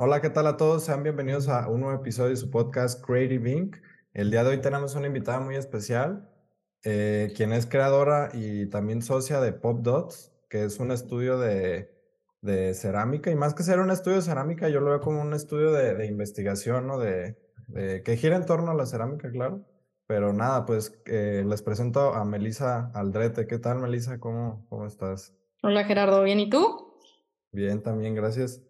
Hola, ¿qué tal a todos? Sean bienvenidos a un nuevo episodio de su podcast Creative Inc. El día de hoy tenemos una invitada muy especial, eh, quien es creadora y también socia de Pop Dots, que es un estudio de, de cerámica. Y más que ser un estudio de cerámica, yo lo veo como un estudio de, de investigación, ¿no? De, de- que gira en torno a la cerámica, claro. Pero nada, pues eh, les presento a Melissa Aldrete. ¿Qué tal, Melissa? ¿Cómo, cómo estás? Hola Gerardo, ¿bien y tú? Bien, también, gracias.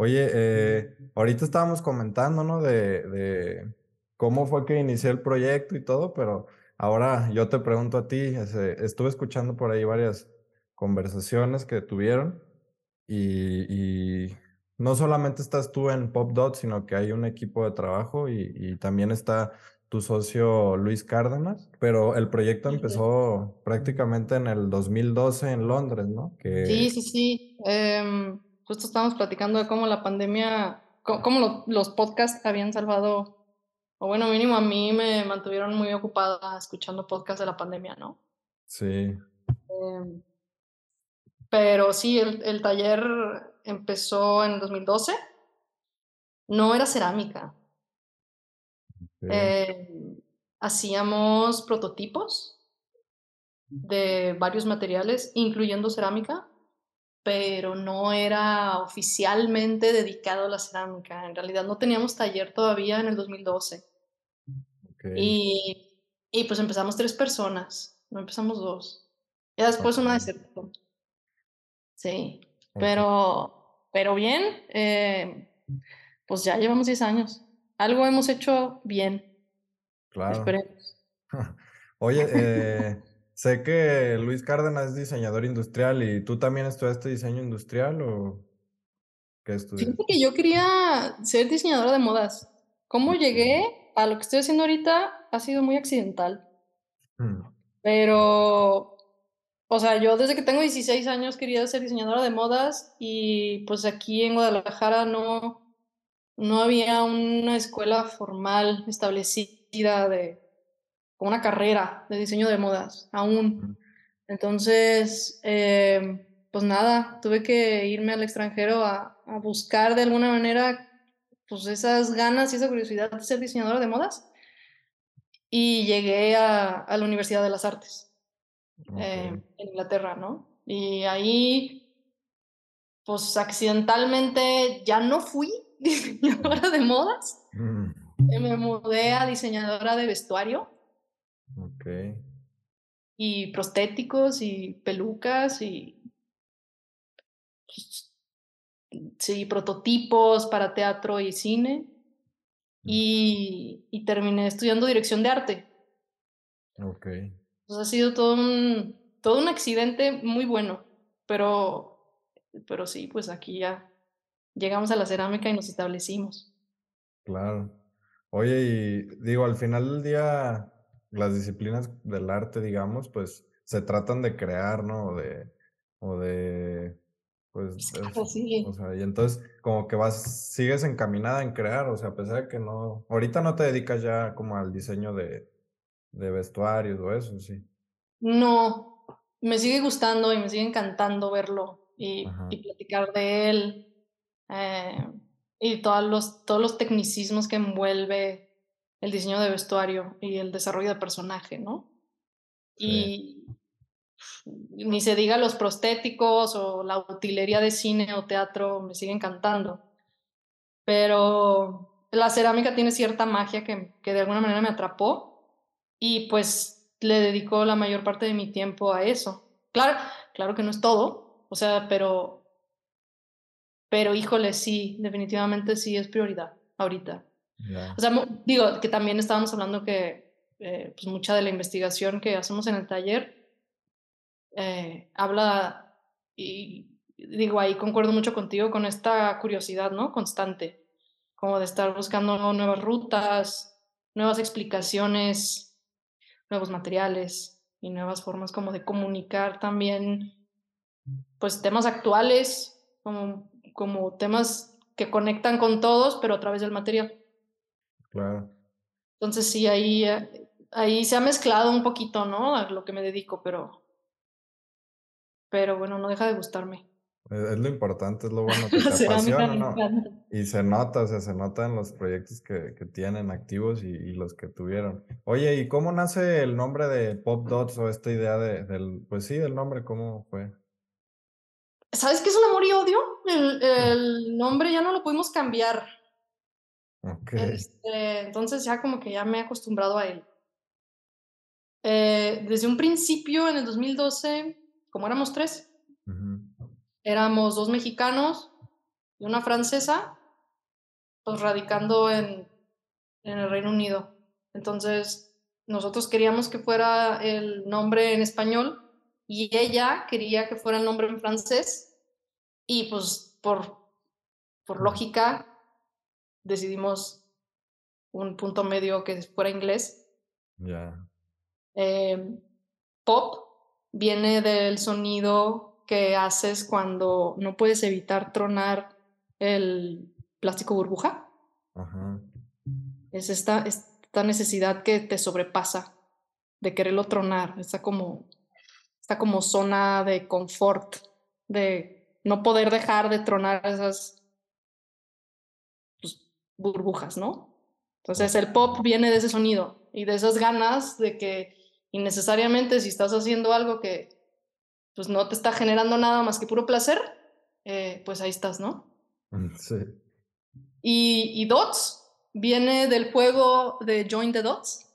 Oye, eh, ahorita estábamos comentando, ¿no? De, de cómo fue que inicié el proyecto y todo, pero ahora yo te pregunto a ti, estuve escuchando por ahí varias conversaciones que tuvieron y, y no solamente estás tú en Pop Dot, sino que hay un equipo de trabajo y, y también está tu socio Luis Cárdenas, pero el proyecto empezó prácticamente en el 2012 en Londres, ¿no? Sí, Que sí, sí. em, justo estábamos platicando de cómo la pandemia, cómo lo- los podcasts habían salvado, o bueno, mínimo a mí me mantuvieron muy ocupada escuchando podcasts de la pandemia, ¿no? sí. Em, pero sí, el, el taller empezó en el 2012. No era cerámica. em, hacíamos prototipos de varios materiales, incluyendo cerámica. Pero no era oficialmente dedicado a la cerámica. En realidad no teníamos taller todavía en el 2012. Ok, Y, y pues empezamos tres personas, no empezamos dos. Ya después una ok, desertó. Sí, ok, pero, pero bien, eh, pues ya llevamos 10 años. Algo hemos hecho bien, claro. esperemos. Oye, eh, sé que Luis Cárdenas es diseñador industrial y tú también estudiaste diseño industrial o qué Fíjate estudiaste? que yo quería ser diseñadora de modas. ¿Cómo llegué a lo que estoy haciendo ahorita? Ha sido muy accidental. Mm, Pero, o sea, yo desde que tengo 16 años quería ser diseñadora de modas y pues aquí en Guadalajara no, no había una escuela formal establecida de con una carrera de diseño de modas aún. Entonces, em, pues nada, tuve que irme al extranjero a, a buscar de alguna manera pues esas ganas y esa curiosidad de ser diseñadora de modas. Y llegué a, a la Universidad de las Artes eh, en Inglaterra, ¿no? Y ahí, pues accidentalmente ya no fui diseñadora de modas, Mm, eh, me mudé a diseñadora de vestuario Y prostéticos y pelucas y pues, sí, prototipos para teatro y cine. mm, Y, y terminé estudiando dirección de arte. Ok. Entonces ha sido todo un, todo un accidente muy bueno, pero, pero sí, pues aquí ya llegamos a la cerámica y nos establecimos. Claro. Oye, y digo, al final del día, las disciplinas del arte, digamos, pues se tratan de crear, ¿no? O de, o de, pues, es- Claro, o sí. sea, y entonces como que vas, sigues encaminada en crear, o sea, a pesar de que no, ahorita no te dedicas ya como al diseño de, de vestuarios o eso, sí. No, me sigue gustando y me sigue encantando verlo y platicar de él eh, y todos los, todos los tecnicismos que envuelve el diseño de vestuario y el desarrollo de personaje, ¿no? sí, Y ni se diga los prostéticos o la utilería de cine o teatro, me sigue encantando. Pero la cerámica tiene cierta magia que, que de alguna manera me atrapó y pues le dedico la mayor parte de mi tiempo a eso. Claro, claro que no es todo, o sea, pero, pero híjole, sí, definitivamente sí es prioridad ahorita. Ya, O sea, digo que también estábamos hablando que eh, pues mucha de la investigación que hacemos en el taller eh, habla, y digo, ahí concuerdo mucho contigo con esta curiosidad, ¿no? Constante, como de estar buscando nuevas rutas, nuevas explicaciones, nuevos materiales y nuevas formas como de comunicar también, pues temas actuales, como, como temas que conectan con todos, pero a través del material. Claro. Entonces sí, ahí, ahí se ha mezclado un poquito, ¿no? A lo que me dedico, pero, pero bueno, no deja de gustarme. Es lo importante, es lo bueno que te apasiona, ¿no? Y se nota, o sea, se nota en los proyectos que, que tienen activos y, y, los que tuvieron. Oye, ¿y cómo nace el nombre de Pop Dots o esta idea de, del, pues sí, del nombre, cómo fue? ¿Sabes qué es un amor y odio? El, el nombre ya no lo pudimos cambiar. Okay. Este, entonces ya como que ya me he acostumbrado a él. Eh, desde un principio, en el 2012, como éramos tres, éramos dos mexicanos y una francesa, pues radicando en, en el Reino Unido. Entonces, nosotros queríamos que fuera el nombre en español y ella quería que fuera el nombre en francés y pues por, por lógica decidimos un punto medio que fuera inglés. Ya. Em, pop viene del sonido que haces cuando no puedes evitar tronar el plástico burbuja. Ajá. Es esta, esta necesidad que te sobrepasa de quererlo tronar. Está como, está como zona de confort, de no poder dejar de tronar esas burbujas, ¿no? Entonces el pop viene de ese sonido y de esas ganas de que innecesariamente si estás haciendo algo que pues no te está generando nada más que puro placer, eh, pues ahí estás, ¿no? Mm, sí. Y, y, Dots viene del juego de Join the Dots.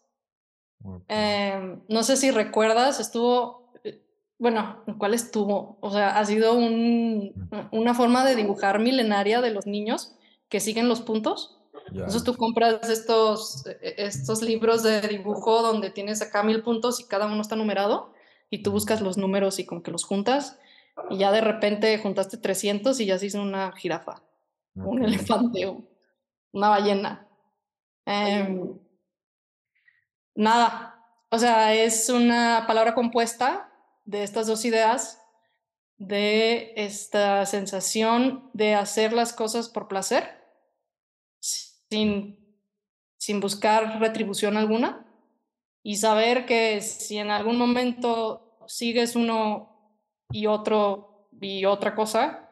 Eh, no sé si recuerdas, estuvo, eh, bueno, ¿cuál estuvo? O sea, ha sido un, una forma de dibujar milenaria de los niños que siguen los puntos. Entonces tú compras estos, e, estos libros de dibujo donde tienes acá mil puntos y cada uno está numerado y tú buscas los números y como que los juntas y ya de repente juntaste 300 y ya se hizo una jirafa, un elefante una ballena. Em, nada, o sea, es una palabra compuesta de estas dos ideas, de esta sensación de hacer las cosas por placer sin, sin buscar retribución alguna y saber que si en algún momento sigues uno y otro y otra cosa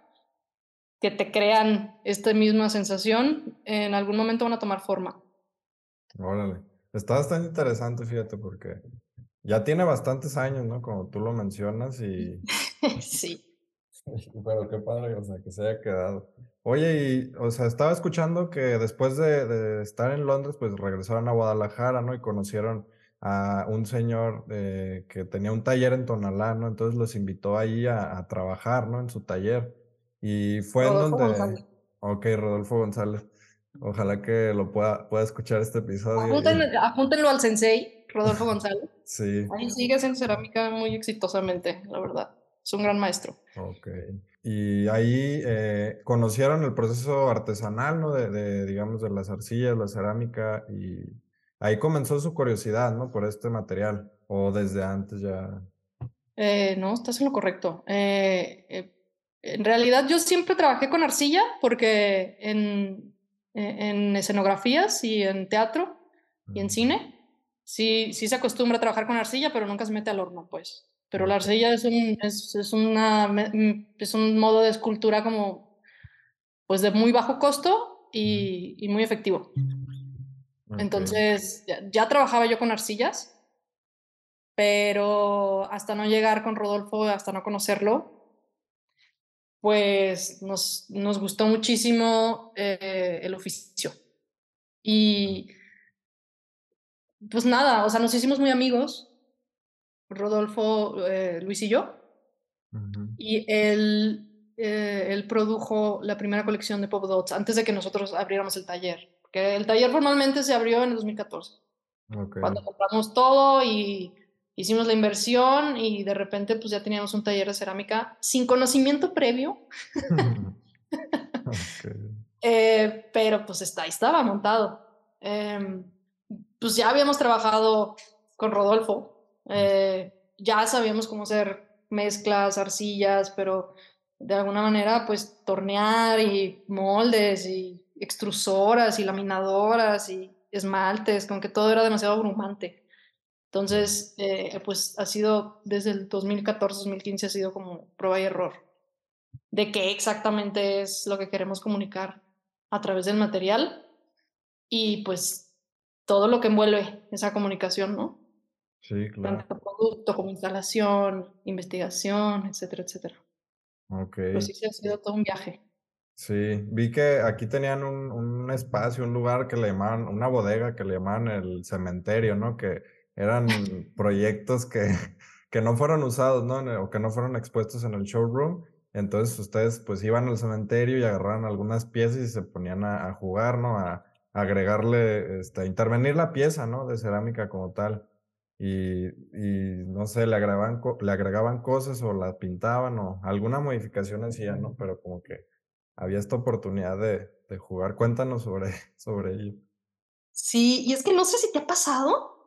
que te crean esta misma sensación, en algún momento van a tomar forma. Órale, está bastante interesante, fíjate, porque ya tiene bastantes años, ¿no? Como tú lo mencionas y... sí. Pero qué padre, o sea, que se haya quedado. Oye, y, o sea, estaba escuchando que después de, de estar en Londres, pues regresaron a Guadalajara, ¿no? Y conocieron a un señor eh, que tenía un taller en Tonalá, ¿no? Entonces los invitó ahí a, a trabajar, ¿no? En su taller. Y fue en donde... González. Ok, Rodolfo González. Ojalá que lo pueda, pueda escuchar este episodio. Apúntenlo, y... apúntenlo al sensei, Rodolfo González. sí. Ahí sigue en cerámica muy exitosamente, la verdad. Es un gran maestro. Ok. Y ahí eh, conocieron el proceso artesanal, ¿no? De, de, digamos, de las arcillas, la cerámica, y ahí comenzó su curiosidad, ¿no? Por este material, o desde antes ya. Eh, no, estás en lo correcto. Eh, en realidad yo siempre trabajé con arcilla porque en, en escenografías y en teatro y en cine sí, sí se acostumbra a trabajar con arcilla, pero nunca se mete al horno, pues. Pero la arcilla es un, es, es, una, mm, es un modo de escultura como, pues de muy bajo costo y, y muy efectivo. Okay. Entonces, ya, ya, trabajaba yo con arcillas, pero hasta no llegar con Rodolfo, hasta no conocerlo, pues nos, nos gustó muchísimo eh, el oficio. Y pues nada, o sea, nos hicimos muy amigos Rodolfo, eh, Luis y yo. Uh -huh. Y él, eh, él produjo la primera colección de Pop Dots antes de que nosotros abriéramos el taller. Porque el taller formalmente se abrió en el 2014. Okay. Cuando compramos todo y hicimos la inversión y de repente pues ya teníamos un taller de cerámica sin conocimiento previo. okay. eh, pero pues está, estaba montado. Eh, pues ya habíamos trabajado con Rodolfo eh, ya sabíamos cómo hacer mezclas, arcillas, pero de alguna manera pues tornear y moldes y extrusoras y laminadoras y esmaltes, con que todo era demasiado abrumante. Entonces, eh, pues ha sido desde el 2014-2015 ha sido como prueba y error. de qué exactamente es lo que queremos comunicar a través del material y pues todo lo que envuelve esa comunicación, ¿no? Sí, claro. Tanto producto como instalación, investigación, etcétera, etcétera. Ok. Pero sí, sí ha sido todo un viaje. Sí, vi que aquí tenían un, un espacio, un lugar que le llamaban, una bodega que le llamaban el cementerio, ¿no? Que eran proyectos que, que no fueron usados, ¿no? O que no fueron expuestos en el showroom. Entonces ustedes pues iban al cementerio y agarraban algunas piezas y se ponían a, a jugar, ¿no? A, a agregarle, este, a intervenir la pieza, ¿no? De cerámica como tal. Y, y no sé, le agregaban, le agregaban cosas o la pintaban o alguna modificación hacían, ¿no? Pero como que había esta oportunidad de, de jugar. Cuéntanos sobre, sobre ello. Sí, y es que no sé si te ha pasado,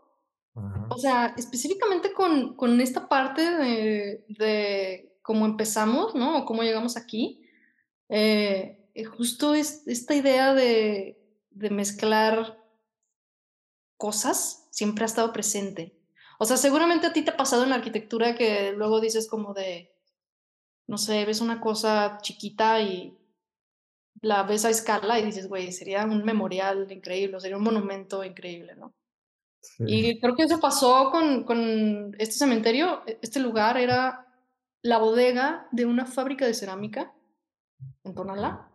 Ajá. o sea, específicamente con, con esta parte de, de cómo empezamos, ¿no? O cómo llegamos aquí. eh, eh, justo es esta idea de, de mezclar cosas siempre ha estado presente. O sea, seguramente a ti te ha pasado en la arquitectura que luego dices como de, no sé, ves una cosa chiquita y la ves a escala y dices, güey, sería un memorial increíble, sería un monumento increíble, ¿no? Sí. Y creo que eso pasó con, con este cementerio. E- Este lugar era la bodega de una fábrica de cerámica en Tonalá.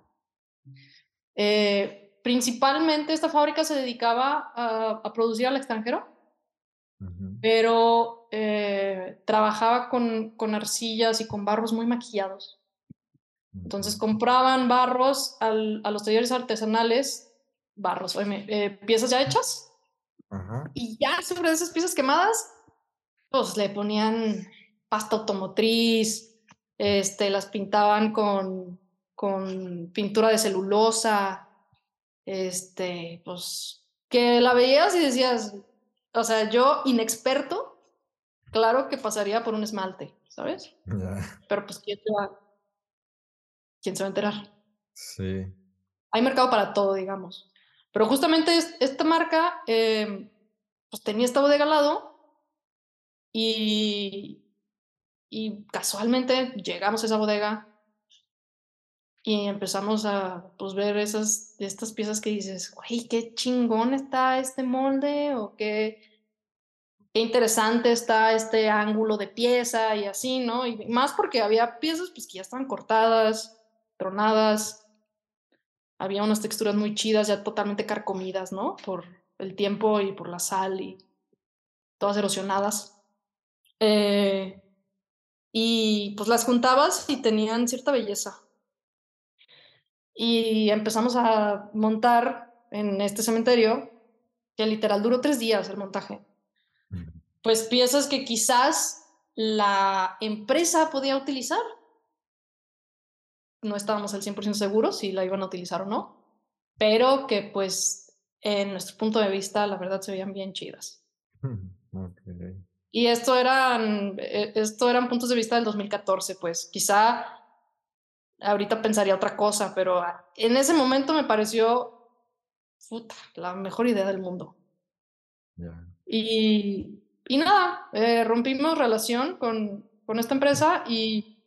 Eh, principalmente esta fábrica se dedicaba a, a producir al extranjero, Ujú, pero eh, trabajaba con, con arcillas y con barros muy maquillados. Entonces compraban barros al- a los talleres artesanales, barros, oíme, eh, piezas ya hechas, Ajá. y ya sobre esas piezas quemadas, pues le ponían pasta automotriz, este, las pintaban con, con pintura de celulosa, este, pues que la veías y decías, o sea, yo inexperto, claro que pasaría por un esmalte, ¿sabes? Pero pues, ¿quién se va, quién se va a enterar? Sí. Hay mercado para todo, digamos. Pero justamente es- esta marca, eh, pues tenía esta bodega al lado y, y casualmente llegamos a esa bodega y empezamos a pues, ver esas, estas piezas que dices, güey, qué chingón está este molde o qué, qué interesante está este ángulo de pieza y así, ¿no? Y más porque había piezas pues, que ya estaban cortadas, tronadas, había unas texturas muy chidas, ya totalmente carcomidas, ¿no? Por el tiempo y por la sal y todas erosionadas. Eh, y pues las juntabas y tenían cierta belleza. Y empezamos a montar en este cementerio, que literal duró tres días el montaje. Pues piezas que quizás la empresa podía utilizar. No estábamos al 100% seguros si la iban a utilizar o no, pero que pues en nuestro punto de vista la verdad se veían bien chidas. Y esto eran, eh, esto eran puntos de vista del 2014, pues quizá ahorita pensaría otra cosa, pero en ese momento me pareció puta, la mejor idea del mundo. Y, y nada, eh, rompimos relación con, con esta empresa y,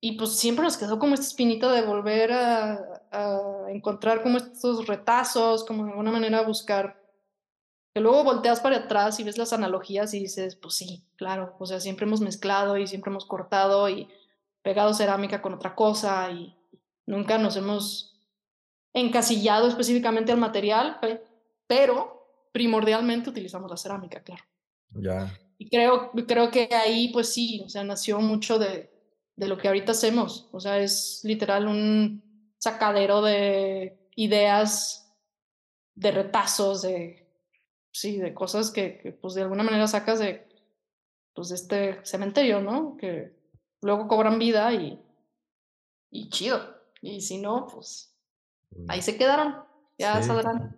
y pues siempre nos quedó como esta espinita de volver a, a encontrar como estos retazos, como de alguna manera buscar, que luego volteas para atrás y ves las analogías y dices, pues sí, claro, o sea, siempre hemos mezclado y siempre hemos cortado y pegado cerámica con otra cosa y nunca nos hemos encasillado específicamente al material, pe- pero primordialmente utilizamos la cerámica, claro. Ya. Y creo, creo que ahí, pues sí, o sea, nació mucho de, de lo que ahorita hacemos. O sea, es literal un sacadero de ideas, de retazos, de, sí, de cosas que, que, pues de alguna manera sacas de, pues, de este cementerio, ¿no? Que luego cobran vida y, y chido. Y si no, pues ahí se quedaron. Ya Sí. saldrán.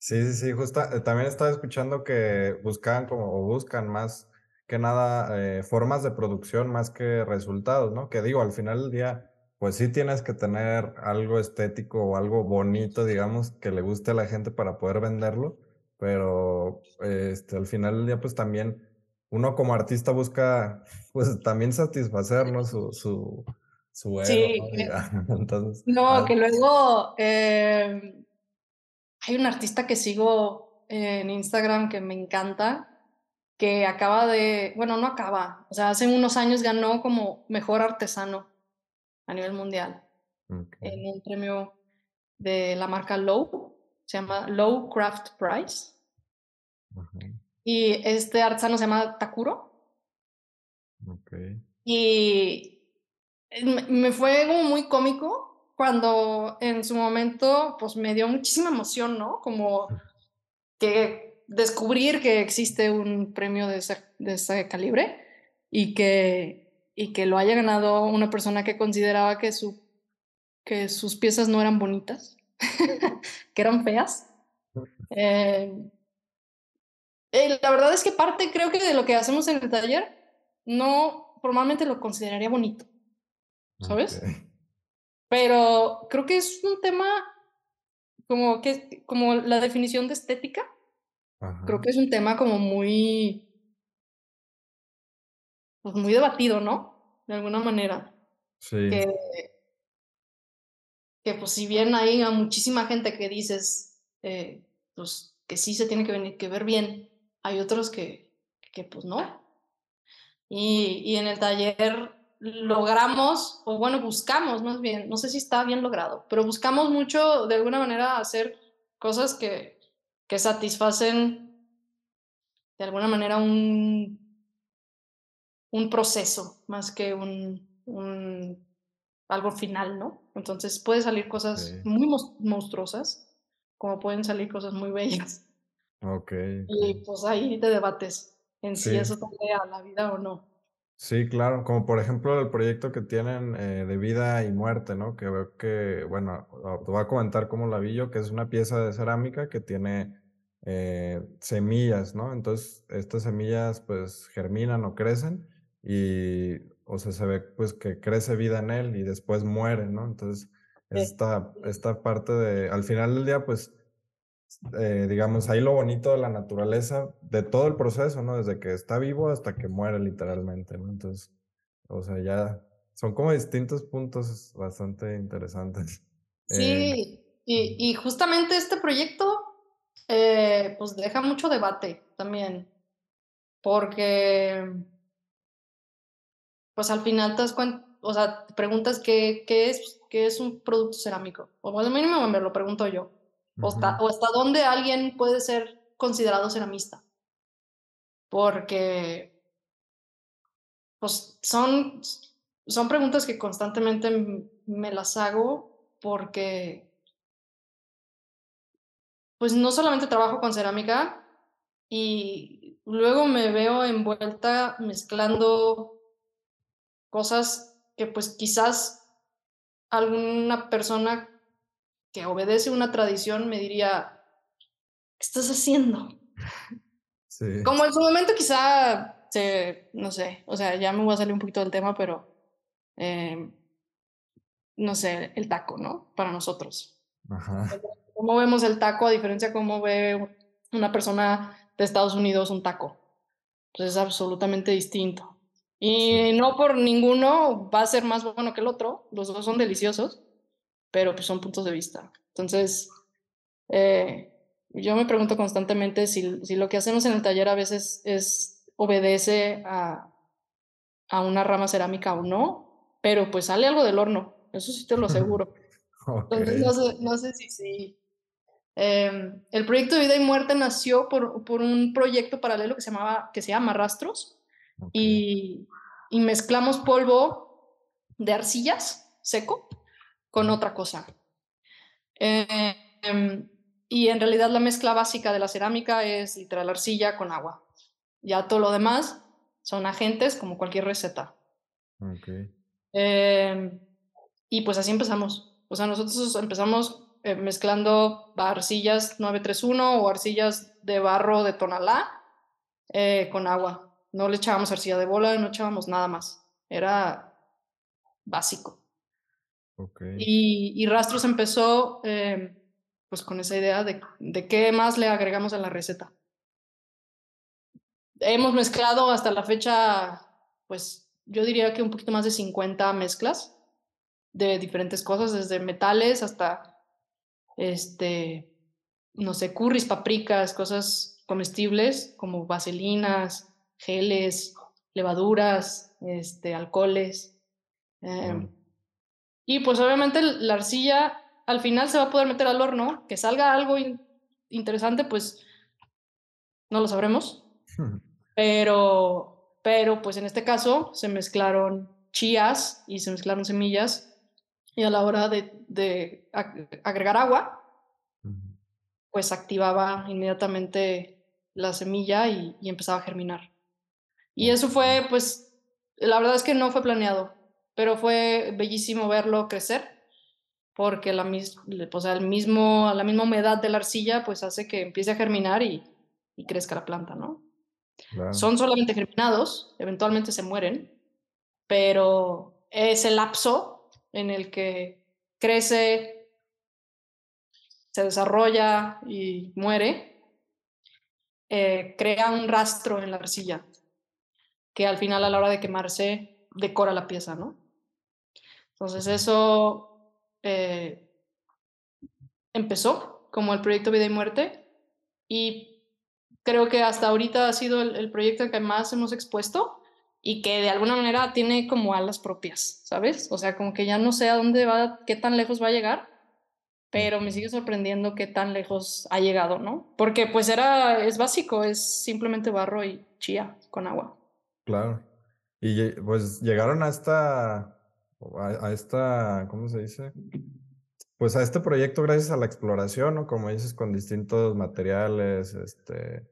Sí, sí, sí, justa, eh, también estaba escuchando que buscaban como, o buscan más que nada eh, formas de producción más que resultados, ¿no? Que digo, al final del día, pues sí tienes que tener algo estético o algo bonito, digamos, que le guste a la gente para poder venderlo, pero este, al final del día, pues también uno como artista busca, pues también satisfacer, ¿no? Su, su, Sí, ¿no? Entonces, ah, que luego em, hay un artista que sigo en Instagram que me encanta, que acaba de, bueno, no acaba, o sea, hace unos años ganó como mejor artesano a nivel mundial en un premio de la marca Low, se llama Low Craft Prize, y este artesano se llama Takuro, ok, y eh, me fue como muy cómico cuando en su momento, pues, me dio muchísima emoción, ¿no? Como que descubrir que existe un premio de ese de ese calibre y que y que lo haya ganado una persona que consideraba que su que sus piezas no eran bonitas, que eran feas. Em, eh, la verdad es que parte, creo que de lo que hacemos en el taller, no formalmente lo consideraría bonito, ¿sabes? Pero creo que es un tema como que como la definición de estética, creo que es un tema como muy Pues muy debatido, ¿no? De alguna manera. sí, Que que, pues, si bien hay a muchísima gente que dices, eh, pues, que sí se tiene que venir que ver bien, hay otros que que, pues, no. Y y en el taller logramos, o bueno, buscamos más bien, no sé si está bien logrado, pero buscamos mucho, de alguna manera, hacer cosas que que satisfacen de alguna manera un un proceso más que un un algo final, ¿no? Entonces, puede salir cosas muy monstruosas, como pueden salir cosas muy bellas. Ok, Y, pues, ahí te debates en si eso sale a la vida o no. sí, claro, como por ejemplo el proyecto que tienen eh, de vida y muerte, ¿no? Que veo que, bueno, te voy a comentar cómo la vi yo, que es una pieza de cerámica que tiene eh, semillas, ¿no? Entonces, estas semillas pues germinan o crecen y, o sea, se ve pues que crece vida en él y después muere, ¿no? Entonces, esta, esta parte de, al final del día, pues eh, digamos, ahí lo bonito de la naturaleza, de todo el proceso, ¿no? Desde que está vivo hasta que muere literalmente, ¿no? Entonces, o sea, ya son como distintos puntos bastante interesantes. Eh, Sí, y y justamente este proyecto, eh, pues, deja mucho debate también, porque, pues, al final te das cuen o sea, te preguntas qué qué es qué es un producto cerámico, o bueno, mínimo me lo pregunto yo, o hasta o hasta dónde alguien puede ser considerado ceramista, porque, pues, son son preguntas que constantemente me las hago porque, pues, no solamente trabajo con cerámica, y luego me veo envuelta mezclando cosas que, pues, quizás alguna persona que obedece una tradición me diría: "¿Qué estás haciendo?". sí, Como en su momento quizá se no sé, o sea, ya me voy a salir un poquito del tema, pero, em, no sé, el taco, ¿no? Para nosotros. ajá, ¿Cómo vemos el taco a diferencia de cómo ve una persona de Estados Unidos un taco? Pues es absolutamente distinto. sí, Y no por ninguno va a ser más bueno que el otro, los 2 son deliciosos, pero, pues, son puntos de vista. Entonces, eh, yo me pregunto constantemente si si lo que hacemos en el taller a veces es obedece a a una rama cerámica o no, pero, pues, sale algo del horno, eso sí te lo aseguro. Entonces, no sé no sé si sí Em, el proyecto de Vida y Muerte nació por por un proyecto paralelo que se llamaba que se llama Rastros, y y mezclamos polvo de arcillas seco con otra cosa. Em, y en realidad la mezcla básica de la cerámica es literal arcilla con agua. Ya todo lo demás son agentes como cualquier receta. Em, y pues así empezamos. O sea, nosotros empezamos eh, mezclando arcillas 931 o arcillas de barro de Tonalá eh, con agua. No le echábamos arcilla de bola, no echábamos nada más. Era básico. Y, y Rastros empezó eh, pues con esa idea de, de qué más le agregamos a la receta. Hemos mezclado hasta la fecha, pues yo diría que un poquito más de 50 mezclas de diferentes cosas, desde metales hasta, este, no sé, curris, paprikas, cosas comestibles como vaselinas, geles, levaduras, este, alcoholes. Em, y pues obviamente la arcilla al final se va a poder meter al horno, que salga algo interesante, pues no lo sabremos. Pero, pero pues en este caso se mezclaron chías y se mezclaron semillas y a la hora de, agregar agua, pues activaba inmediatamente la semilla y, empezaba a germinar. Y eso fue, pues, la verdad es que no fue planeado, pero fue bellísimo verlo crecer, porque la, pues, el mismo, la misma humedad de la arcilla, pues hace que empiece a germinar y, y crezca la planta, ¿no? Son solamente germinados, eventualmente se mueren, pero ese lapso en el que crece, se desarrolla y muere, eh, crea un rastro en la arcilla que al final a la hora de quemarse decora la pieza, ¿no? Entonces eso eh, empezó como el proyecto Vida y Muerte y creo que hasta ahorita ha sido el, proyecto que más hemos expuesto y que de alguna manera tiene como alas propias, ¿sabes? O sea, como que ya no sé a dónde va, qué tan lejos va a llegar, pero me sigue sorprendiendo qué tan lejos ha llegado, ¿no? Porque pues era, es básico, es simplemente barro y chía con agua. Claro. Y pues llegaron a esta, a esta, ¿cómo se dice? Pues a este proyecto gracias a la exploración, ¿no? Como dices, con distintos materiales, este,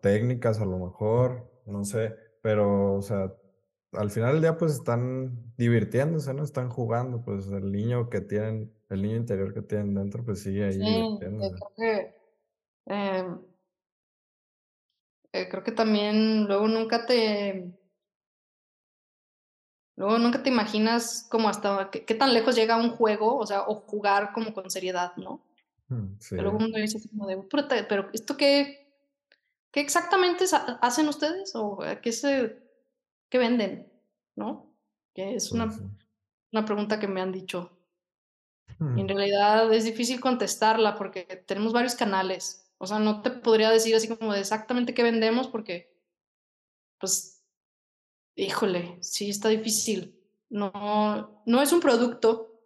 técnicas a lo mejor, no sé, pero, o sea, al final del día pues están divirtiéndose, ¿no? Están jugando, pues el niño que tienen, el niño interior que tienen dentro, pues sigue ahí sí, divirtiéndose. Creo que, em, eh, creo que también luego nunca te, luego nunca te imaginas como hasta qué, tan lejos llega un juego, o sea, o jugar como con seriedad, ¿no? Mm, sí. Pero luego uno dice como de, pero esto qué, ¿Qué exactamente hacen ustedes o qué, se, qué venden? ¿No? Que es una, una pregunta que me han dicho. en hmm. realidad es difícil contestarla porque tenemos varios canales. O sea, no te podría decir así como de exactamente qué vendemos porque, pues, híjole, sí está difícil. No, no es un producto,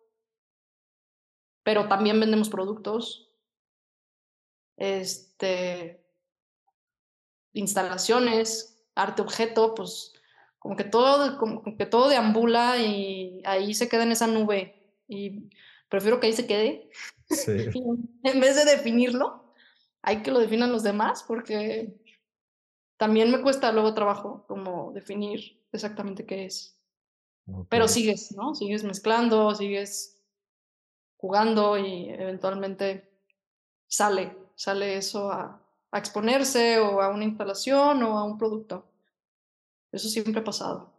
pero también vendemos productos. Este, instalaciones, arte objeto, pues como que todo, como que todo deambula y ahí se queda en esa nube. Y prefiero que ahí se quede. en vez de definirlo, hay que lo definan los demás porque también me cuesta luego trabajo como definir exactamente qué es. Pero sigues, ¿no? Sigues mezclando, sigues jugando y eventualmente sale, sale eso a, a exponerse o a una instalación o a un producto. Eso siempre ha pasado.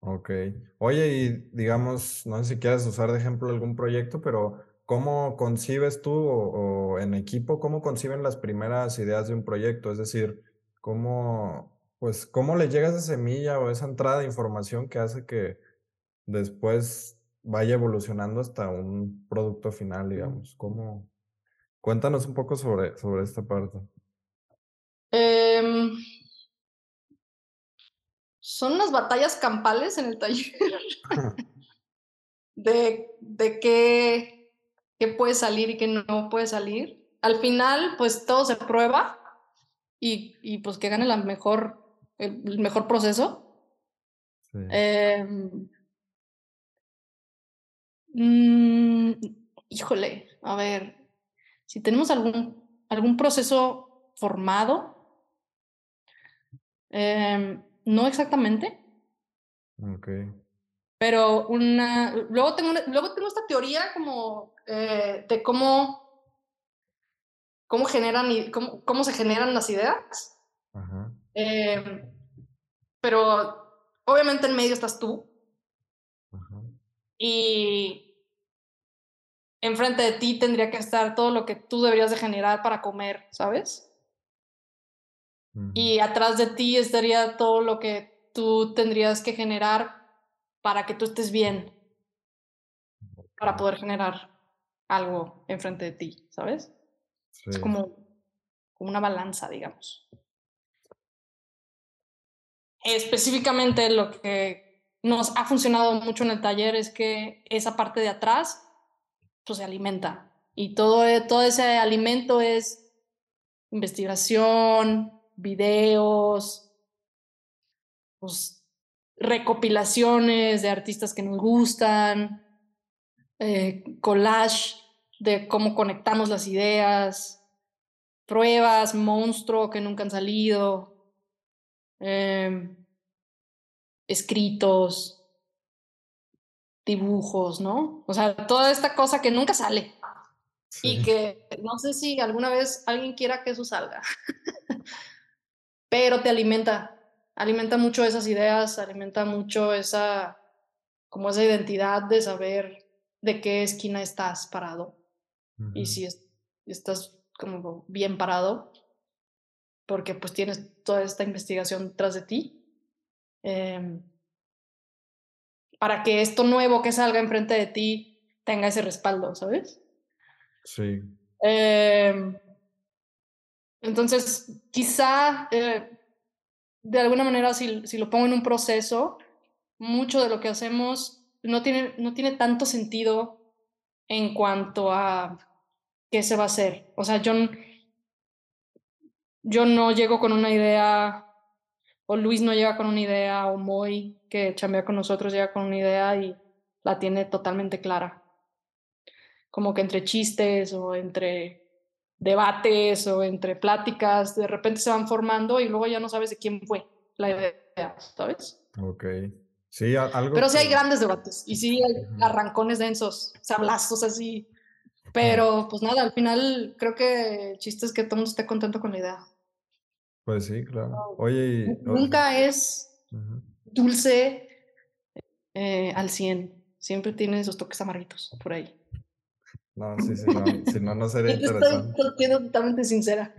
Ok. Oye, y digamos, no sé si quieres usar de ejemplo algún proyecto, pero ¿cómo concibes tú o, en equipo, cómo conciben las primeras ideas de un proyecto? Es decir, ¿cómo, pues, cómo le llega esa semilla o esa entrada de información que hace que después vaya evolucionando hasta un producto final, digamos? ¿Cómo? Cuéntanos un poco sobre, sobre esta parte. Em, son unas batallas campales en el taller de, de qué, qué, puede salir y qué no puede salir. Al final, pues todo se prueba y, y pues que gane la mejor, el, mejor proceso. Em, mm, híjole, a ver, si tenemos algún, algún proceso formado, Em, no exactamente. Ok. Pero una. Luego tengo, luego tengo esta teoría como eh, de cómo. cómo generan y cómo, cómo se generan las ideas. Em, pero obviamente en medio estás tú. Y enfrente de ti tendría que estar todo lo que tú deberías de generar para comer, ¿sabes? Y atrás de ti estaría todo lo que tú tendrías que generar para que tú estés bien. para poder generar algo enfrente de ti, ¿sabes? Es como, como una balanza, digamos. Específicamente lo que nos ha funcionado mucho en el taller es que esa parte de atrás pues se alimenta. Y todo, todo ese alimento es investigación, videos, pues, recopilaciones de artistas que nos gustan, eh, collage de cómo conectamos las ideas, pruebas, monstruo que nunca han salido, em, escritos, dibujos, ¿no? O sea, toda esta cosa que nunca sale. Y que no sé si alguna vez alguien quiera que eso salga, pero te alimenta, alimenta mucho esas ideas, alimenta mucho esa, como esa identidad de saber de qué esquina estás parado y si estás como bien parado, porque pues tienes toda esta investigación tras de ti. Em, para que esto nuevo que salga enfrente de ti tenga ese respaldo, ¿sabes? Sí. Em, entonces, quizá eh, de alguna manera, si, si, lo pongo en un proceso, mucho de lo que hacemos no tiene, no tiene tanto sentido en cuanto a qué se va a hacer. O sea, yo, yo no llego con una idea, o Luis no llega con una idea, o Moy, que chambea con nosotros, llega con una idea y la tiene totalmente clara. Como que entre chistes o entre debates o entre pláticas, de repente se van formando y luego ya no sabes de quién fue la idea, ¿sabes? Ok. Sí, algo. Pero sí hay grandes debates y sí hay arrancones densos, sablazos así. Pero pues nada, al final creo que el chiste es que todo el mundo esté contento con la idea. Pues sí, claro. Oye, nunca es dulce eh, al 100. Siempre tiene sus toques amarguitos por ahí. No, sí, sí, no, si no, no sería interesante. Estoy siendo totalmente sincera.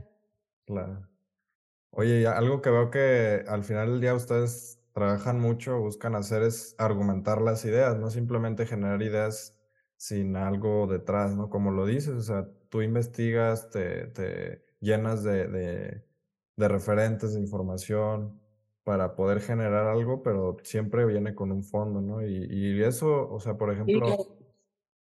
Claro. Oye, algo que veo que al final del día ustedes trabajan mucho, buscan hacer es argumentar las ideas, no simplemente generar ideas sin algo detrás, ¿no? Como lo dices, o sea, tú investigas, te, te llenas de, de, de, referentes, de información para poder generar algo, pero siempre viene con un fondo, ¿no? Y, y eso, o sea, por ejemplo,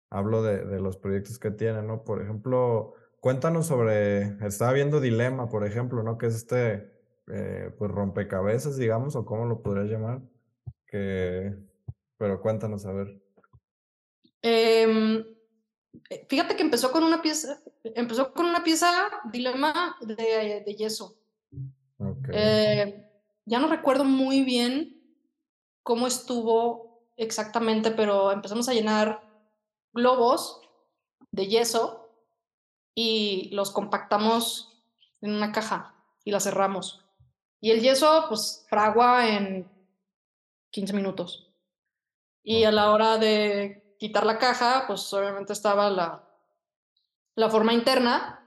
hablo de, de los proyectos que tienen, ¿no? Por ejemplo, cuéntanos sobre, estaba viendo Dilema, por ejemplo, ¿no? Que es este eh, pues rompecabezas, digamos, o cómo lo podrías llamar. Que, pero cuéntanos, a ver. Em, eh, fíjate que empezó con una pieza, empezó con una pieza dilema de, de yeso. Eh, ya no recuerdo muy bien cómo estuvo exactamente, pero empezamos a llenar globos de yeso y los compactamos en una caja y la cerramos. Y el yeso, pues, fragua en 15 minutos. Y a la hora de quitar la caja, pues obviamente estaba la, la forma interna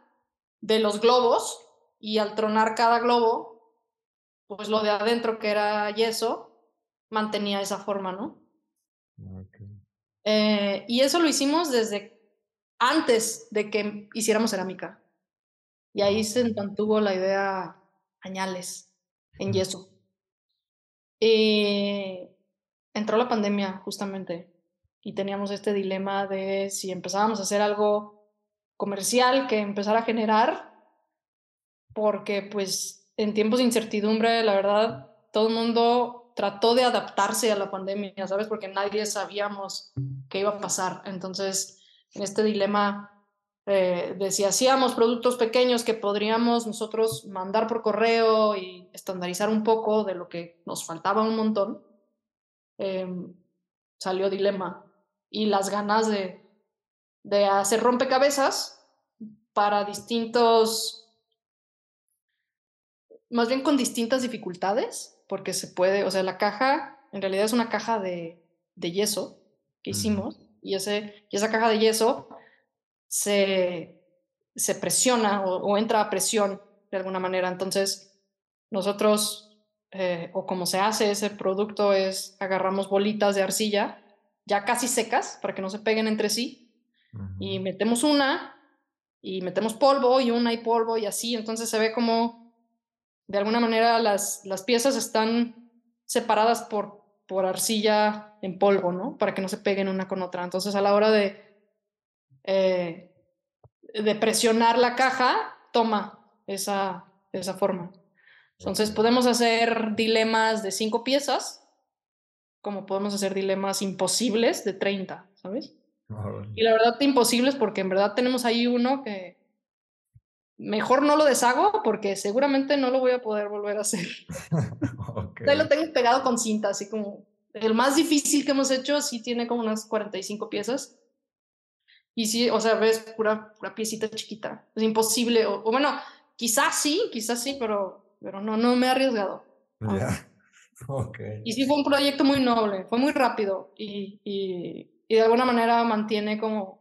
de los globos y al tronar cada globo, pues lo de adentro que era yeso, mantenía esa forma, ¿no? Eh, y eso lo hicimos desde antes de que hiciéramos cerámica. Y ahí se mantuvo la idea añales en yeso. Eh, entró la pandemia justamente y teníamos este dilema de si empezábamos a hacer algo comercial que empezara a generar, porque pues en tiempos de incertidumbre, la verdad, todo el mundo trató de adaptarse a la pandemia, ¿sabes? Porque nadie sabíamos qué iba a pasar. Entonces, en este dilema eh, de si hacíamos productos pequeños que podríamos nosotros mandar por correo y estandarizar un poco de lo que nos faltaba un montón, em, salió dilema y las ganas de, de hacer rompecabezas para distintos, más bien con distintas dificultades, porque se puede, o sea, la caja en realidad es una caja de, de yeso que hicimos y, ese, y esa caja de yeso se, se presiona o, entra a presión de alguna manera. Entonces, nosotros, eh, o como se hace ese producto, es agarramos bolitas de arcilla ya casi secas para que no se peguen entre sí. Y metemos una y metemos polvo y una y polvo y así. Entonces se ve como de alguna manera las, las piezas están separadas por, por arcilla en polvo, ¿no? Para que no se peguen una con otra. Entonces a la hora de, eh, de presionar la caja, toma esa, esa forma. Entonces podemos hacer dilemas de cinco piezas, como podemos hacer dilemas imposibles de 30, ¿sabes? Y la verdad imposibles porque en verdad tenemos ahí uno que mejor no lo deshago porque seguramente no lo voy a poder volver a hacer. okay. lo tengo pegado con cinta, así como el más difícil que hemos hecho sí tiene como unas 45 piezas. Y sí, o sea, ves pura, pura piecita chiquita. Es imposible. O, bueno, quizás sí, quizás sí, pero, pero no, no me he arriesgado. Ya. Y sí fue un proyecto muy noble, fue muy rápido y, y, y de alguna manera mantiene como,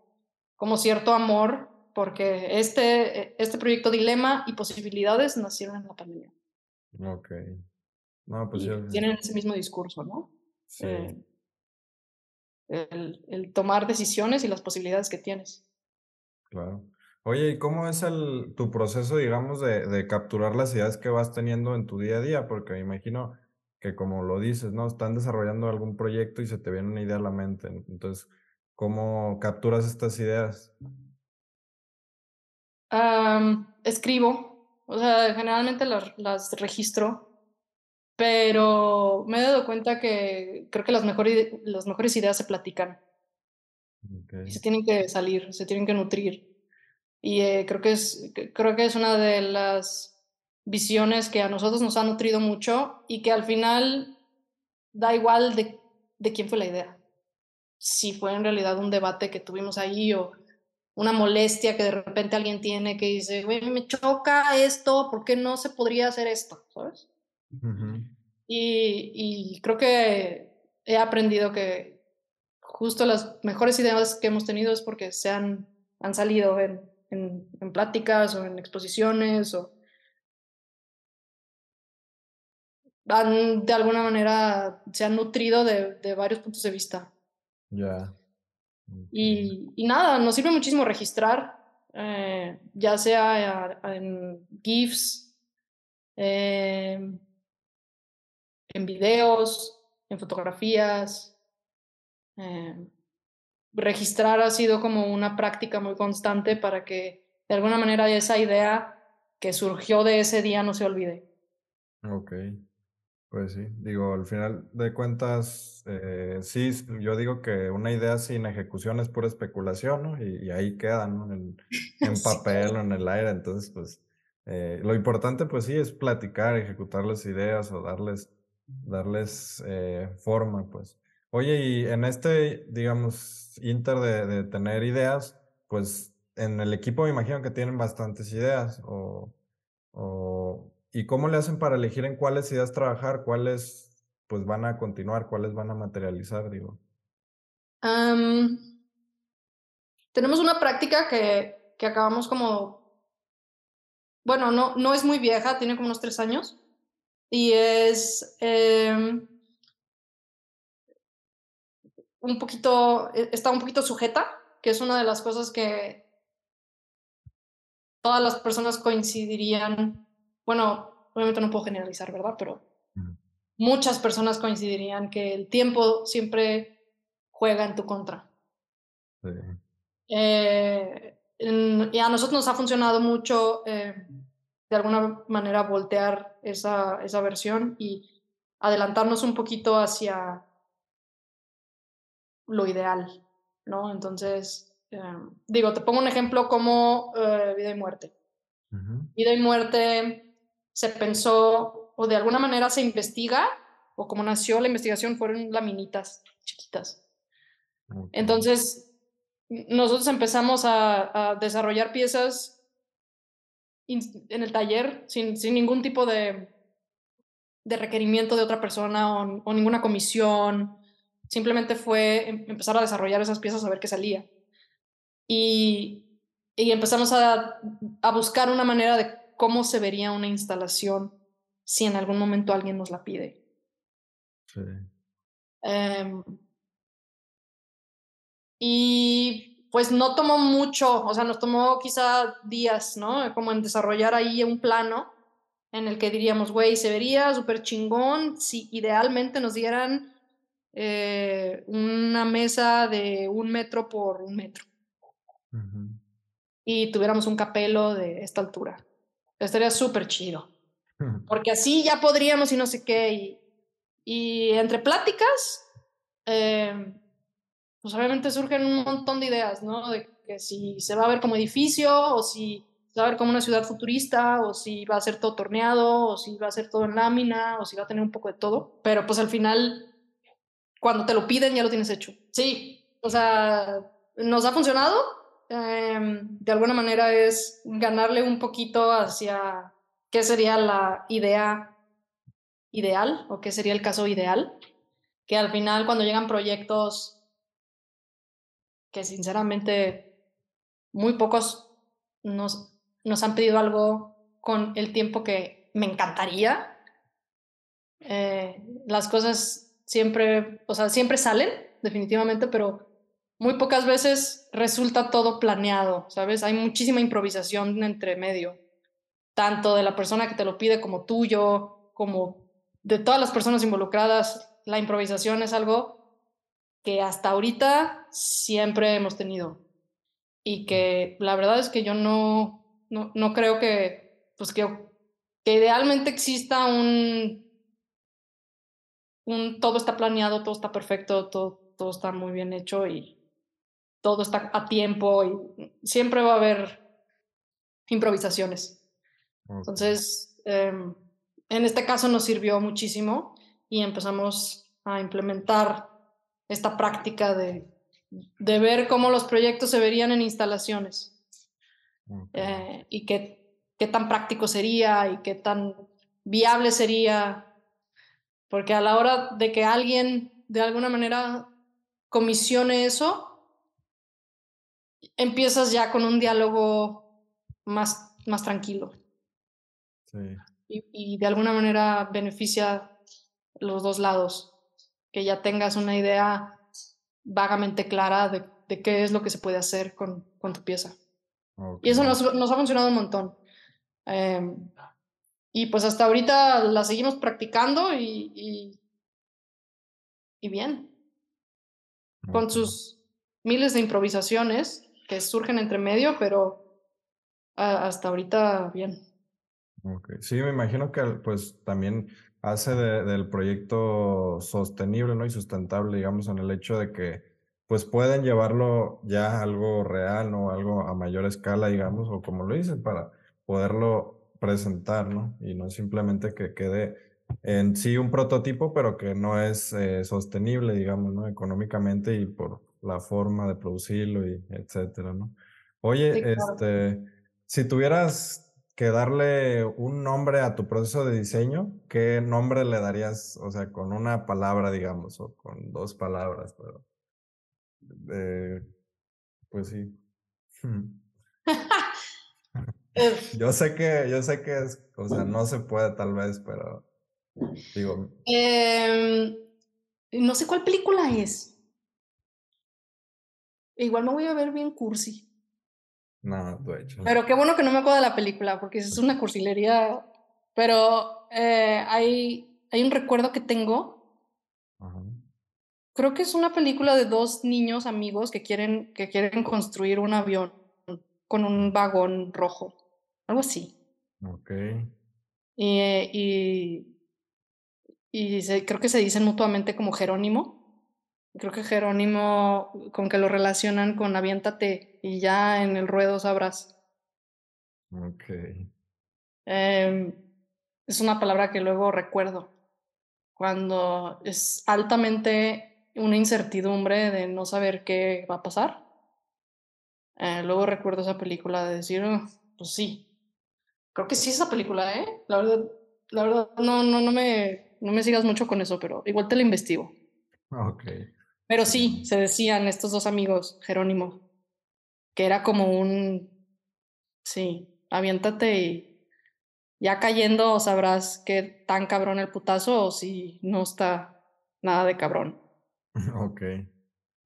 como cierto amor porque este, este proyecto Dilema y Posibilidades nacieron en la pandemia. Ok. No, pues Tienen ese mismo discurso, ¿no? Sí. Eh, el, el, tomar decisiones y las posibilidades que tienes. Claro. Oye, ¿y cómo es el, tu proceso, digamos, de, de capturar las ideas que vas teniendo en tu día a día? Porque me imagino que como lo dices, ¿no? Están desarrollando algún proyecto y se te viene una idea a la mente. Entonces, ¿cómo capturas estas ideas? Escribo, o sea, generalmente las, las, registro, pero me he dado cuenta que creo que las mejores, las mejores ideas se platican. Y se tienen que salir, se tienen que nutrir. Y eh, creo, que es, creo que es una de las visiones que a nosotros nos ha nutrido mucho y que al final da igual de, de quién fue la idea. Si fue en realidad un debate que tuvimos ahí o una molestia que de repente alguien tiene que dice, güey, me choca esto, ¿por qué no se podría hacer esto? ¿Sabes? y, y, creo que he aprendido que justo las mejores ideas que hemos tenido es porque se han, han salido en, en, en pláticas o en exposiciones o han de alguna manera se han nutrido de, de varios puntos de vista. Ya. Y, y, nada, nos sirve muchísimo registrar, eh, ya sea en GIFs, eh, en videos, en fotografías. Eh, registrar ha sido como una práctica muy constante para que de alguna manera esa idea que surgió de ese día no se olvide. Ok. Pues sí, digo, al final de cuentas, eh, sí, yo digo que una idea sin ejecución es pura especulación, ¿no? Y, ahí queda, ¿no? En, en papel o en el aire. Entonces, pues, eh, lo importante, pues sí, es platicar, ejecutar las ideas o darles, darles eh, forma, pues. Oye, y en este, digamos, inter de, de tener ideas, pues en el equipo me imagino que tienen bastantes ideas o, o ¿Y cómo le hacen para elegir en cuáles ideas trabajar, cuáles pues van a continuar, cuáles van a materializar, digo? tenemos una práctica que, que acabamos como, bueno, no, no es muy vieja, tiene como unos tres años, y es em, un poquito, e, está un poquito sujeta, que es una de las cosas que todas las personas coincidirían bueno, obviamente no puedo generalizar, ¿verdad? Pero muchas personas coincidirían que el tiempo siempre juega en tu contra. Sí. Eh, y a nosotros nos ha funcionado mucho eh, de alguna manera voltear esa, esa versión y adelantarnos un poquito hacia lo ideal, ¿no? Entonces, eh, digo, te pongo un ejemplo como vida y muerte. Vida y muerte se pensó o de alguna manera se investiga o como nació la investigación fueron laminitas chiquitas. Entonces, nosotros empezamos a, desarrollar piezas en el taller sin, sin ningún tipo de, de, requerimiento de otra persona o, ninguna comisión. Simplemente fue em, empezar a desarrollar esas piezas a ver qué salía. Y, y empezamos a, a buscar una manera de cómo se vería una instalación si en algún momento alguien nos la pide. Sí. Em, Y pues no tomó mucho, o sea, nos tomó quizá días, ¿no? Como en desarrollar ahí un plano en el que diríamos, güey, se vería súper chingón si idealmente nos dieran eh, una mesa de un metro por un metro y tuviéramos un capelo de esta altura. Estaría súper chido. Porque así ya podríamos y no sé qué. Y, y entre pláticas, eh, pues obviamente surgen un montón de ideas, ¿no? De que si se va a ver como edificio o si se va a ver como una ciudad futurista o si va a ser todo torneado o si va a ser todo en lámina o si va a tener un poco de todo. Pero pues al final, cuando te lo piden ya lo tienes hecho. Sí, o sea, nos ha funcionado. Em, de alguna manera es ganarle un poquito hacia qué sería la idea ideal o qué sería el caso ideal, que al final cuando llegan proyectos que sinceramente muy pocos nos, nos han pedido algo con el tiempo que me encantaría, eh, las cosas siempre, o sea, siempre salen, definitivamente, pero muy pocas veces resulta todo planeado, ¿sabes? Hay muchísima improvisación entre medio tanto de la persona que te lo pide como tuyo, como de todas las personas involucradas, la improvisación es algo que hasta ahorita siempre hemos tenido. Y que la verdad es que yo no, no, creo que, pues que, que idealmente exista un, un, todo está planeado, todo está perfecto, todo, todo está muy bien hecho y todo está a tiempo y siempre va a haber improvisaciones. Entonces, em, en este caso nos sirvió muchísimo y empezamos a implementar esta práctica de, de ver cómo los proyectos se verían en instalaciones eh, y qué, qué tan práctico sería y qué tan viable sería, porque a la hora de que alguien de alguna manera comisione eso, empiezas ya con un diálogo más, más tranquilo. Y, de alguna manera beneficia los dos lados, que ya tengas una idea vagamente clara de, de qué es lo que se puede hacer con, con tu pieza. Y eso nos, nos, ha funcionado un montón. Em, y pues hasta ahorita la seguimos practicando y, y, y bien. Con sus miles de improvisaciones que surgen entre medio, pero hasta ahorita bien. Sí, me imagino que pues también hace del proyecto sostenible, ¿no? Y sustentable, digamos, en el hecho de que pues pueden llevarlo ya a algo real, ¿no? Algo a mayor escala, digamos, o como lo dicen, para poderlo presentar, ¿no? Y no simplemente que quede en sí un prototipo, pero que no es eh, sostenible, digamos, ¿no? Económicamente y por la forma de producirlo y etcétera, ¿no? Oye, este, si tuvieras que darle un nombre a tu proceso de diseño, ¿qué nombre le darías? O sea, con una palabra, digamos, o con dos palabras, pero... Eh, pues sí. yo sé que, yo sé que es, o sea, no se puede tal vez, pero digo. Em, no sé cuál película es. Igual me voy a ver bien cursi. No, de hecho. Pero qué bueno que no me acuerdo de la película, porque es una cursilería. Pero eh, hay, hay un recuerdo que tengo. Creo que es una película de dos niños amigos que quieren, que quieren construir un avión con un vagón rojo. Algo así. Ok. Y, y, creo que se dicen mutuamente como Jerónimo. Creo que Jerónimo, con que lo relacionan con aviéntate y ya en el ruedo sabrás. Ok. Em, es una palabra que luego recuerdo cuando es altamente una incertidumbre de no saber qué va a pasar. Eh, luego recuerdo esa película de decir, oh, pues sí, creo que sí esa película, ¿eh? La verdad, la verdad no, no, no, me, no me sigas mucho con eso, pero igual te la investigo. Ok. Pero sí, se decían estos dos amigos, Jerónimo, que era como un, sí, aviéntate y ya cayendo sabrás qué tan cabrón el putazo o si no está nada de cabrón. Ok.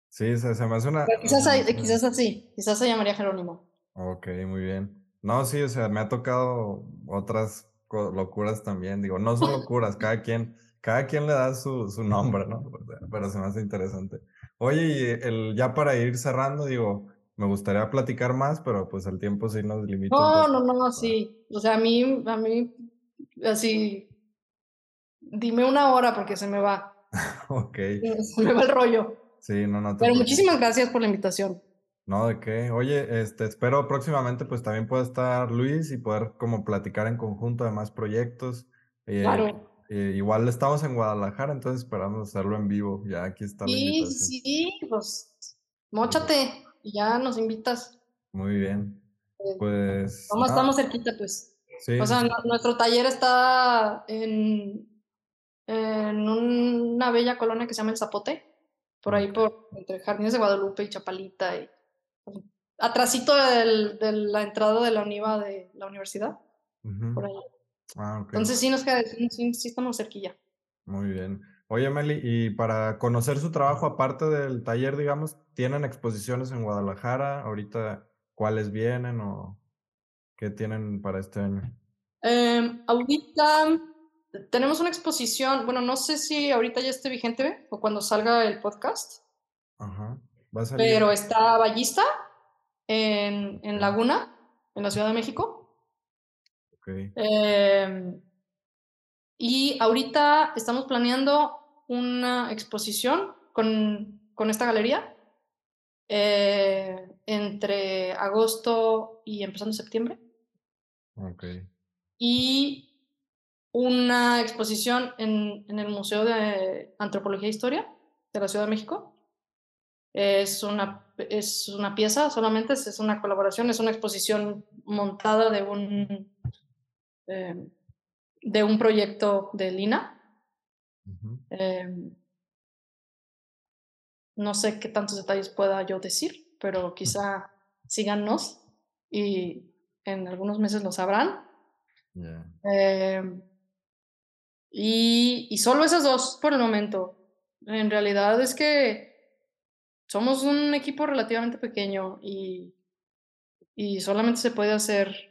Sí, se, se me hace una... quizás, quizás así, quizás se llamaría Jerónimo. Ok, muy bien. No, sí, o sea, me ha tocado otras locuras también. Digo, no son locuras, cada quien, cada quien le da su, su nombre, ¿no? Pero se me hace interesante. Oye, y el, ya para ir cerrando, digo, me gustaría platicar más, pero pues el tiempo sí nos limita. No, no, no, sí. O sea, a mí, a mí, así, dime una hora porque se me va. ok. Se me va el rollo. Sí, no, no. pero muchísimas gracias por la invitación. No, de qué. Oye, este, espero próximamente pues también pueda estar Luis y poder como platicar en conjunto de más proyectos. Eh, claro. Eh, igual estamos en Guadalajara, entonces esperamos hacerlo en vivo. Ya aquí está la invitación. Sí, sí, pues mochate y ya nos invitas. Muy bien. Pues. Como estamos cerquita, pues. Sí. O sea, nuestro taller está en, en una bella colonia que se llama El Zapote, por ahí por entre Jardines de Guadalupe y Chapalita y atrasito de la entrada de la UNIVA de la universidad. Por ahí. Ah, Entonces sí nos queda, sí, estamos cerquilla. Muy bien. Oye, Meli, y para conocer su trabajo, aparte del taller, digamos, ¿tienen exposiciones en Guadalajara? Ahorita, ¿cuáles vienen o qué tienen para este año? Em, ahorita tenemos una exposición, bueno, no sé si ahorita ya esté vigente o cuando salga el podcast. Ajá. Pero está Ballista en, en, Laguna, en la Ciudad de México. Em, y ahorita estamos planeando una exposición con, con esta galería eh, entre agosto y empezando septiembre. Y una exposición en, en el Museo de Antropología e Historia de la Ciudad de México. Es una, es una pieza solamente, es una colaboración, es una exposición montada de un, em, de un proyecto de Lina. Em, no sé qué tantos detalles pueda yo decir, pero quizá síganos y en algunos meses lo sabrán. Em, y, y solo esas dos por el momento. En realidad es que somos un equipo relativamente pequeño y, y solamente se puede hacer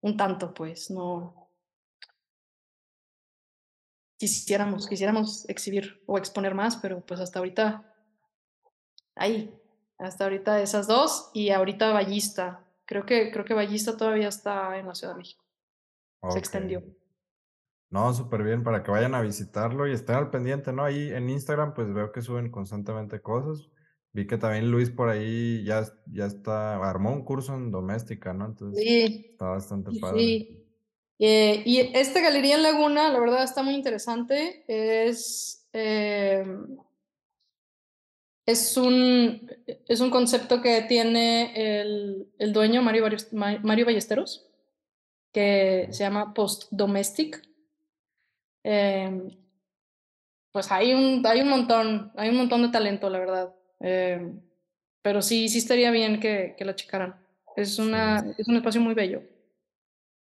un tanto, pues, no quisiéramos, quisiéramos exhibir o exponer más, pero pues hasta ahorita, ahí, hasta ahorita esas dos y ahorita Ballista. Creo que, creo que Ballista todavía está en la Ciudad de México. Se extendió. No, súper bien, para que vayan a visitarlo y estén al pendiente, ¿no? Ahí en Instagram, pues veo que suben constantemente cosas. Vi que también Luis por ahí ya, ya está, armó un curso en doméstica, ¿no? Entonces, sí, está bastante padre. Sí. Eh, y esta galería en Laguna, la verdad, está muy interesante. Es, em, es, un, es un concepto que tiene el, el dueño, Mario, Mario Ballesteros, que se llama Post Domestic Em, pues hay un, hay un montón, hay un montón de talento, la verdad. Em, pero sí, sí estaría bien que, que la checaran. Es, una, es un espacio muy bello.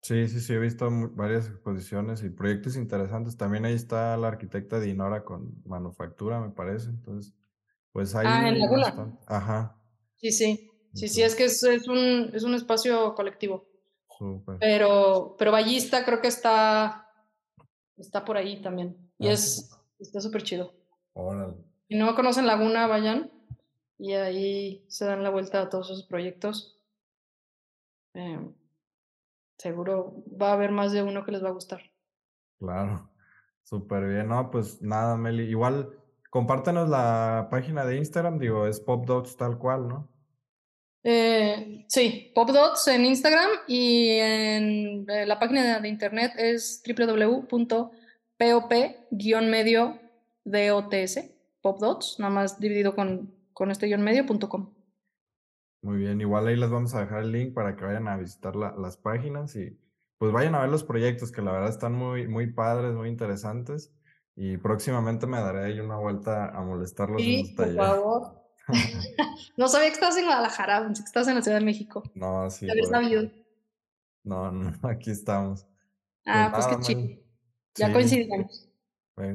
Sí, sí, sí, he visto varias exposiciones y proyectos interesantes. También ahí está la arquitecta Dinora con manufactura, me parece. Entonces, pues ahí. Ah, en Laguna. Ajá. Sí, sí. Sí, sí, es que es, es, un, es un espacio colectivo. Pero, pero Ballista creo que está Está por ahí también. Y ah, es, está súper chido. Si no conocen Laguna, vayan y ahí se dan la vuelta a todos esos proyectos. Em, seguro va a haber más de uno que les va a gustar. Claro, súper bien. No, pues nada, Meli. Igual, compártenos la página de Instagram, digo, es PopDots tal cual, ¿no? Eh, sí, PopDots en Instagram y en eh, la página de internet es www.pop-medio dots, PopDots, nada más dividido con, con este guion medio.com. Muy bien, igual ahí les vamos a dejar el link para que vayan a visitar las páginas y pues vayan a ver los proyectos que la verdad están muy, muy padres, muy interesantes y próximamente me daré ahí una vuelta a molestarlos sí, en Por favor. no sabía que estabas en Guadalajara, que estabas en la Ciudad de México. No, sí. No, no, aquí estamos. Ah, pues, pues qué chido. Ya coincidimos.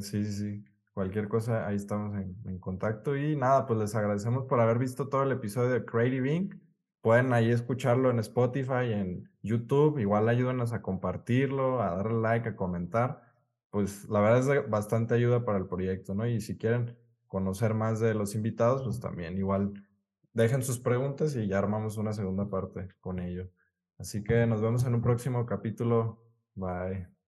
sí, sí, sí. Cualquier cosa, ahí estamos en, contacto. Y nada, pues les agradecemos por haber visto todo el episodio de Creative Inc. Pueden ahí escucharlo en Spotify, en YouTube. Igual ayúdenos a compartirlo, a darle like, a comentar. Pues la verdad es bastante ayuda para el proyecto, ¿no? Y si quieren conocer más de los invitados, pues también igual dejen sus preguntas y ya armamos una segunda parte con ello. Así que nos vemos en un próximo capítulo. Bye.